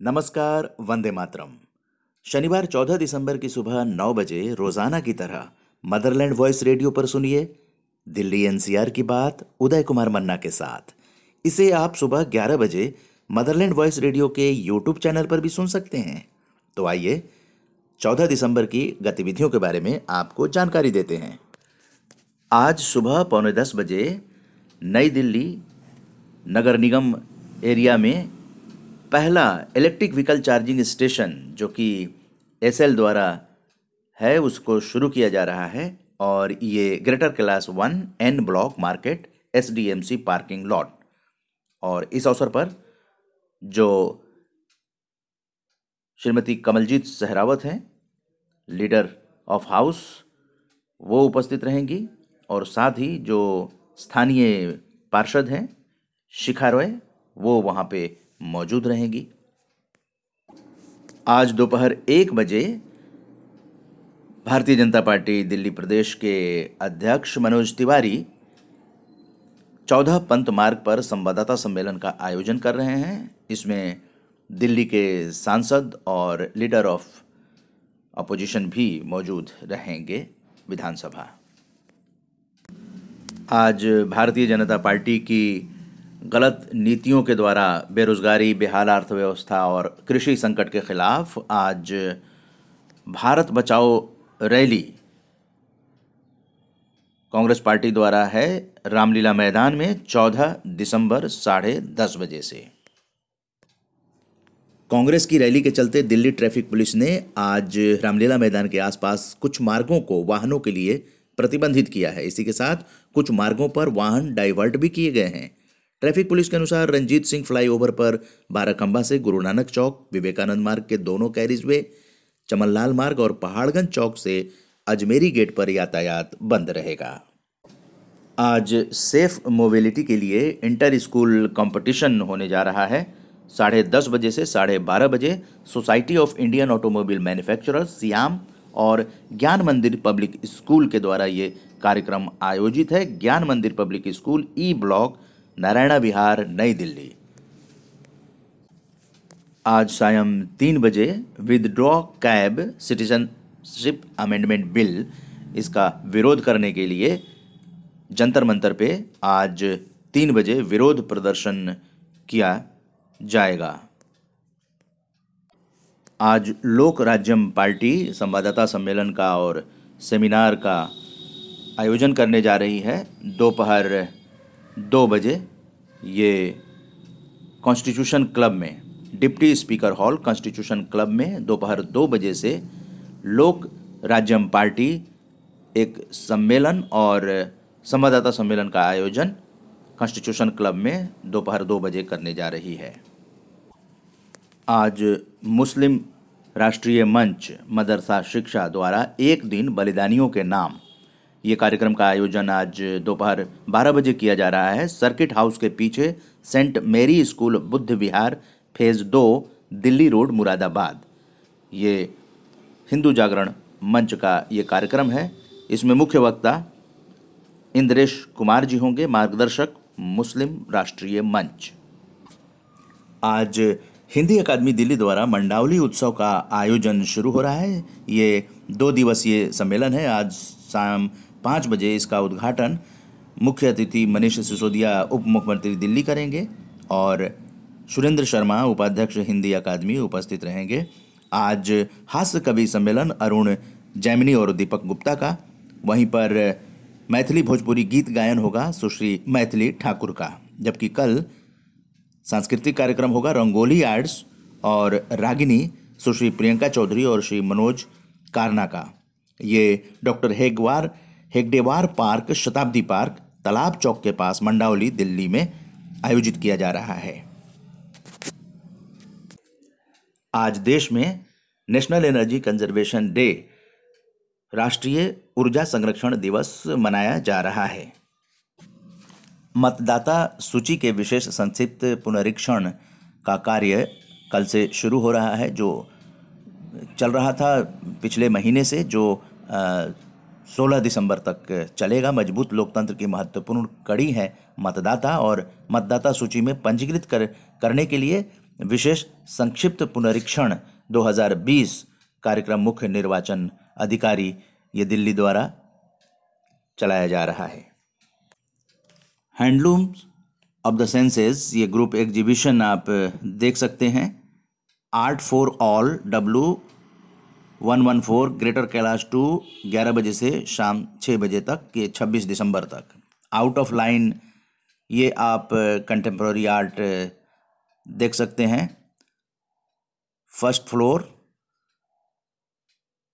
नमस्कार, वंदे मातरम। शनिवार 14 दिसंबर की सुबह 9 बजे रोज़ाना की तरह मदरलैंड वॉइस रेडियो पर सुनिए दिल्ली एनसीआर की बात उदय कुमार मन्ना के साथ। इसे आप सुबह 11 बजे मदरलैंड वॉइस रेडियो के यूट्यूब चैनल पर भी सुन सकते हैं। तो आइए 14 दिसंबर की गतिविधियों के बारे में आपको जानकारी देते हैं। आज सुबह पौने दस बजे नई दिल्ली नगर निगम एरिया में पहला इलेक्ट्रिक व्हीकल चार्जिंग स्टेशन जो कि एसएल द्वारा है, उसको शुरू किया जा रहा है और ये Greater class one N block market SDMC parking lot और इस अवसर पर जो श्रीमती कमलजीत सहरावत हैं लीडर ऑफ़ हाउस वो उपस्थित रहेंगी और साथ ही जो स्थानीय पार्षद हैं, शिखा रॉय, वो वहाँ पे मौजूद रहेंगी। आज दोपहर एक बजे भारतीय जनता पार्टी दिल्ली प्रदेश के अध्यक्ष मनोज तिवारी चौदह पंत मार्ग पर संवाददाता सम्मेलन का आयोजन कर रहे हैं। इसमें दिल्ली के सांसद और लीडर ऑफ़ अपोजिशन भी मौजूद रहेंगे विधानसभा। आज भारतीय जनता पार्टी की गलत नीतियों के द्वारा बेरोजगारी बेहाल अर्थव्यवस्था और कृषि संकट के खिलाफ आज भारत बचाओ रैली कांग्रेस पार्टी द्वारा है रामलीला मैदान में 14 दिसंबर साढ़े दस बजे से। कांग्रेस की रैली के चलते दिल्ली ट्रैफ़िक पुलिस ने आज रामलीला मैदान के आसपास कुछ मार्गों को वाहनों के लिए प्रतिबंधित किया है। इसी के साथ कुछ मार्गों पर वाहन डाइवर्ट भी किए गए हैं। ट्रैफ़िक पुलिस के अनुसार रंजीत सिंह फ्लाईओवर पर बाराखंबा से गुरु नानक चौक, विवेकानंद मार्ग के दोनों कैरिजवे चमनलाल मार्ग और पहाड़गंज चौक से अजमेरी गेट पर यातायात बंद रहेगा। आज सेफ़ मोबिलिटी के लिए इंटर स्कूल कंपटीशन होने जा रहा है। साढ़े दस बजे से साढ़े बारह बजे Society of Indian Automobile Manufacturer SIAM और ज्ञान मंदिर पब्लिक स्कूल के द्वारा ये कार्यक्रम आयोजित है। Gyan Mandir public school E block Narayana Vihar, New Delhi. आज सायं तीन बजे withdraw CAB citizenship amendment bill इसका विरोध करने के लिए जंतर मंतर पे आज तीन बजे विरोध प्रदर्शन किया जाएगा। आज लोक राज्यम पार्टी संवाददाता सम्मेलन का और सेमिनार का आयोजन करने जा रही है। दोपहर दो बजे ये कॉन्स्टिट्यूशन क्लब में deputy speaker hall constitution club में दोपहर दो बजे से लोक राज्यम पार्टी एक सम्मेलन और संवाददाता सम्मेलन का आयोजन कॉन्स्टिट्यूशन क्लब में दोपहर दो बजे करने जा रही है। आज मुस्लिम राष्ट्रीय मंच मदरसा शिक्षा द्वारा एक दिन बलिदानियों के नाम ये कार्यक्रम का आयोजन आज दोपहर 12 बजे किया जा रहा है। सर्किट हाउस के पीछे सेंट मेरी स्कूल बुद्ध विहार, फ़ेज़ दो, दिल्ली रोड, मुरादाबाद। ये हिंदू जागरण मंच का ये कार्यक्रम है। इसमें मुख्य वक्ता इंद्रेश कुमार जी होंगे, मार्गदर्शक मुस्लिम राष्ट्रीय मंच। आज हिंदी अकादमी दिल्ली द्वारा मंडावली उत्सव का आयोजन शुरू हो रहा है। ये दो दिवसीय सम्मेलन है। आज शाम पाँच बजे इसका उद्घाटन मुख्य अतिथि मनीष सिसोदिया उप मुख्यमंत्री दिल्ली करेंगे और सुरेंद्र शर्मा, उपाध्यक्ष हिंदी अकादमी, उपस्थित रहेंगे। आज हास्य कवि सम्मेलन अरुण जैमिनी और दीपक गुप्ता का। वहीं पर मैथिली भोजपुरी गीत गायन होगा सुश्री मैथिली ठाकुर का, जबकि कल सांस्कृतिक कार्यक्रम होगा रंगोली आर्ट्स और रागिनी, सुश्री प्रियंका चौधरी और श्री मनोज कारना का। ये डॉक्टर हेगवार हेगडेवार पार्क, शताब्दी पार्क, तालाब चौक के पास मंडावली, दिल्ली में आयोजित किया जा रहा है। आज देश में नेशनल एनर्जी कंजर्वेशन डे, राष्ट्रीय ऊर्जा संरक्षण दिवस मनाया जा रहा है। मतदाता सूची के विशेष संक्षिप्त पुनरीक्षण का कार्य कल से शुरू हो रहा है, जो चल रहा था पिछले महीने से, जो सोलह दिसंबर तक चलेगा। मज़बूत लोकतंत्र की महत्वपूर्ण कड़ी है मतदाता और मतदाता सूची में पंजीकृत कर, करने के लिए विशेष संक्षिप्त पुनरीक्षण 2020 कार्यक्रम मुख्य निर्वाचन अधिकारी ये दिल्ली द्वारा चलाया जा रहा है। हैंडलूम्स ऑफ़ द सेंसेस, ये ग्रुप एग्जीबिशन आप देख सकते हैं। Art for all W one one four Greater Kailash two ग्यारह बजे से शाम छः बजे तक, ये छब्बीस दिसंबर तक। आउट ऑफ़ लाइन ये आप कंटेम्प्रोरी आर्ट देख सकते हैं। First floor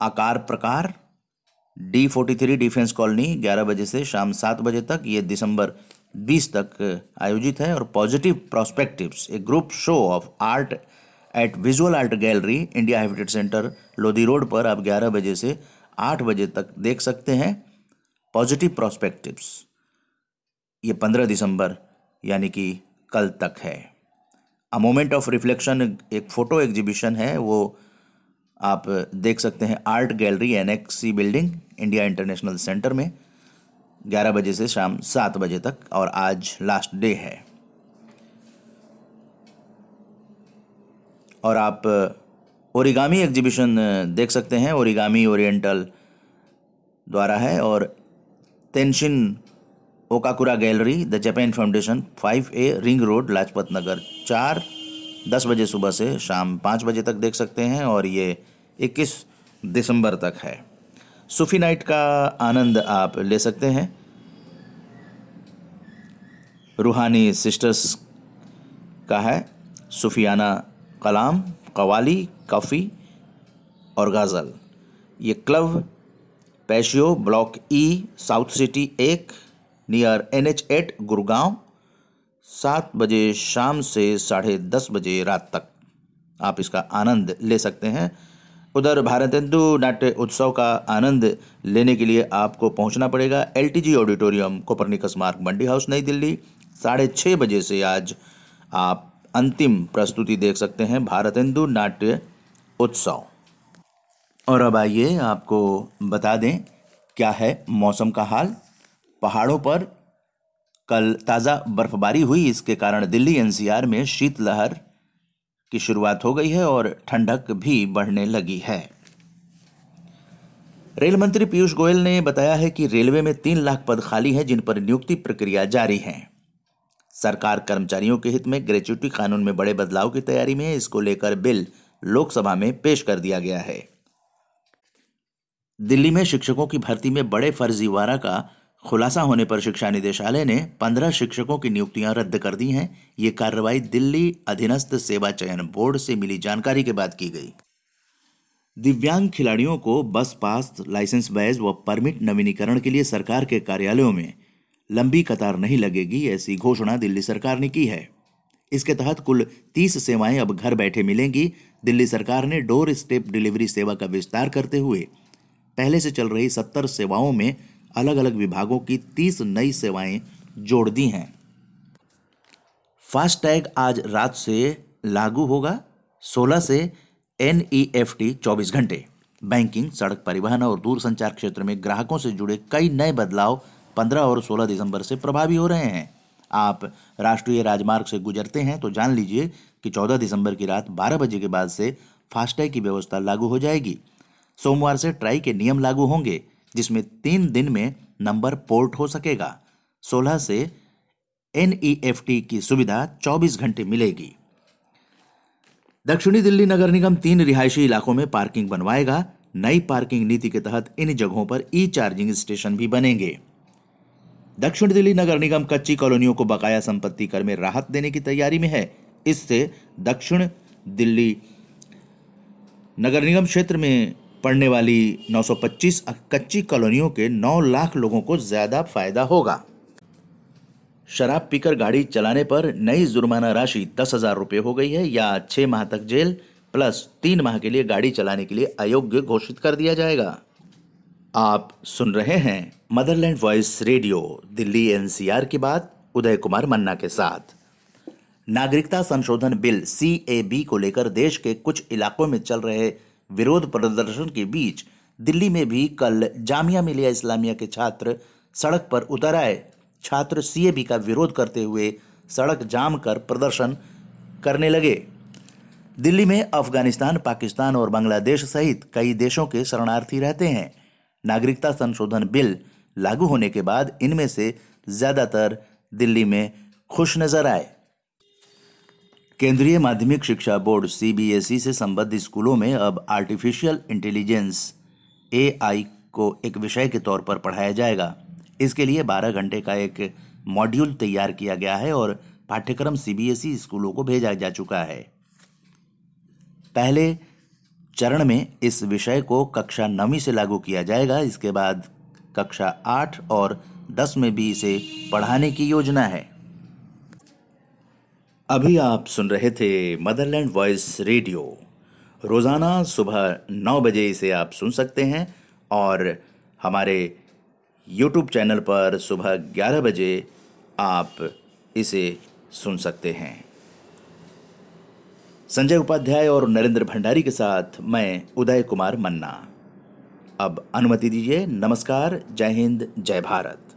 Aakar Prakar D forty three defence colony ग्यारह बजे से शाम सात बजे तक, ये दिसंबर बीस तक आयोजित है। और positive prospectives a group show of art at visual art gallery India Habitat Centre Lodhi road पर आप ग्यारह बजे से आठ बजे तक देख सकते हैं पॉजिटिव प्रोस्पेक्टिव्स ये पंद्रह दिसंबर, यानी कि कल तक है। अ मोमेंट ऑफ़ रिफ्लेक्शन एक फ़ोटो एग्जीबिशन है, वो आप देख सकते हैं art gallery N building India International Centre में, ग्यारह बजे से शाम सात बजे तक, और आज लास्ट डे है। और आप ओरिगामी एग्जीबिशन देख सकते हैं। ओरिगामी ओरिएंटल द्वारा है और Tenshin Okakura gallery, the Japan Foundation, five A ring road, Lajpat Nagar चार, दस बजे सुबह से शाम पाँच बजे तक देख सकते हैं और ये इक्कीस दिसंबर तक है। सूफी नाइट का आनंद आप ले सकते हैं। रूहानी सिस्टर्स का है। सूफियाना कलाम, कवाली, कफ़ी और गज़ल। ये club patio block E, South City एक, near N H eight Gurgaon, सात बजे शाम से साढ़े दस बजे रात तक। आप इसका आनंद ले सकते हैं। उधर भारतेंदु नाट्य उत्सव का आनंद लेने के लिए आपको पहुँचना पड़ेगा। L T G auditorium, Copernicus Marg, Mandi house, नई दिल्ली, साढ़े छः बजे से आज आप अंतिम प्रस्तुति देख सकते हैं भारत भारतेंदु नाट्य उत्सव। और अब आइए आपको बता दें, क्या है मौसम का हाल? पहाड़ों पर कल ताज़ा बर्फबारी हुई, इसके कारण दिल्ली एनसीआर में शीतलहर की शुरुआत हो गई है और ठंडक भी बढ़ने लगी है। रेल मंत्री पीयूष गोयल ने बताया है कि रेलवे में तीन लाख पद खाली हैं, जिन पर नियुक्ति प्रक्रिया जारी है। सरकार कर्मचारियों के हित में ग्रेचुटी कानून में बड़े बदलाव की तैयारी में है इसको लेकर बिल लोकसभा में पेश कर दिया गया है। दिल्ली में शिक्षकों की भर्ती में बड़े फर्जीवाड़ा का खुलासा होने पर शिक्षा निदेशालय ने पंद्रह शिक्षकों की नियुक्तियाँ रद्द कर दी हैं। ये कार्रवाई दिल्ली अधीनस्थ सेवा चयन बोर्ड से मिली जानकारी के बाद की गई। दिव्यांग खिलाड़ियों को बस पास, लाइसेंस बैज व परमिट नवीनीकरण के लिए सरकार के कार्यालयों में लंबी कतार नहीं लगेगी, ऐसी घोषणा दिल्ली सरकार ने की है। इसके तहत कुल तीस सेवाएँ अब घर बैठे मिलेंगी। दिल्ली सरकार ने डोर स्टेप डिलीवरी सेवा का विस्तार करते हुए पहले से चल रही सत्तर सेवाओं में अलग अलग विभागों की तीस नई सेवाएँ जोड़ दी हैं। फास्टैग आज रात से लागू होगा 16 से एन ई एफ़ टी चौबीस घंटे। बैंकिंग, सड़क परिवहन और दूरसंचार क्षेत्र में ग्राहकों से जुड़े कई नए बदलाव 15 और 16 दिसंबर से प्रभावी हो रहे हैं। आप राष्ट्रीय राजमार्ग से गुजरते हैं तो जान लीजिए कि 14 दिसंबर की रात 12 बजे के बाद से फास्टैग की व्यवस्था लागू हो जाएगी। सोमवार से ट्राई के नियम लागू होंगे, जिसमें तीन दिन में नंबर पोर्ट हो सकेगा। 16 से एन की सुविधा 24 घंटे मिलेगी। दक्षिणी दिल्ली नगर निगम तीन रिहायशी इलाकों में पार्किंग बनवाएगा। नई पार्किंग नीति के तहत इन जगहों पर ई चार्जिंग स्टेशन भी बनेंगे। दक्षिण दिल्ली नगर निगम कच्ची कॉलोनियों को बकाया संपत्ति कर में राहत देने की तैयारी में है। इससे दक्षिण दिल्ली नगर निगम क्षेत्र में पड़ने वाली 925 कच्ची कॉलोनियों के 9 लाख लोगों को ज़्यादा फ़ायदा होगा। शराब पीकर गाड़ी चलाने पर नई जुर्माना राशि दस हज़ार रुपये हो गई है या छह माह तक जेल, प्लस तीन माह के लिए गाड़ी चलाने के लिए अयोग्य घोषित कर दिया जाएगा। आप सुन रहे हैं Motherland Voice radio Delhi NCR की बात उदय कुमार मन्ना के साथ। नागरिकता संशोधन बिल सीएबी को लेकर देश के कुछ इलाकों में चल रहे विरोध प्रदर्शन के बीच दिल्ली में भी कल जामिया मिलिया इस्लामिया के छात्र सड़क पर उतर आए। छात्र सीएबी का विरोध करते हुए सड़क जाम कर प्रदर्शन करने लगे। दिल्ली में अफ़गानिस्तान, पाकिस्तान और बांग्लादेश सहित कई देशों के शरणार्थी रहते हैं। नागरिकता संशोधन बिल लागू होने के बाद इनमें से ज़्यादातर दिल्ली में खुश नज़र आए। केंद्रीय माध्यमिक शिक्षा बोर्ड सीबीएसई से संबद्ध स्कूलों में अब आर्टिफिशियल इंटेलिजेंस एआई को एक विषय के तौर पर पढ़ाया जाएगा। इसके लिए 12 घंटे का एक मॉड्यूल तैयार किया गया है और पाठ्यक्रम सीबीएसई स्कूलों को भेजा जा चुका है। पहले चरण में इस विषय को कक्षा नवीं से लागू किया जाएगा। इसके बाद कक्षा आठ और दस में भी इसे पढ़ाने की योजना है। अभी आप सुन रहे थे मदरलैंड वॉइस रेडियो। रोज़ाना सुबह नौ बजे इसे आप सुन सकते हैं और हमारे यूट्यूब चैनल पर सुबह ग्यारह बजे आप इसे सुन सकते हैं। संजय उपाध्याय और नरेंद्र भंडारी के साथ मैं उदय कुमार मन्ना। अब अनुमति दीजिए, नमस्कार, जय हिंद, जय भारत।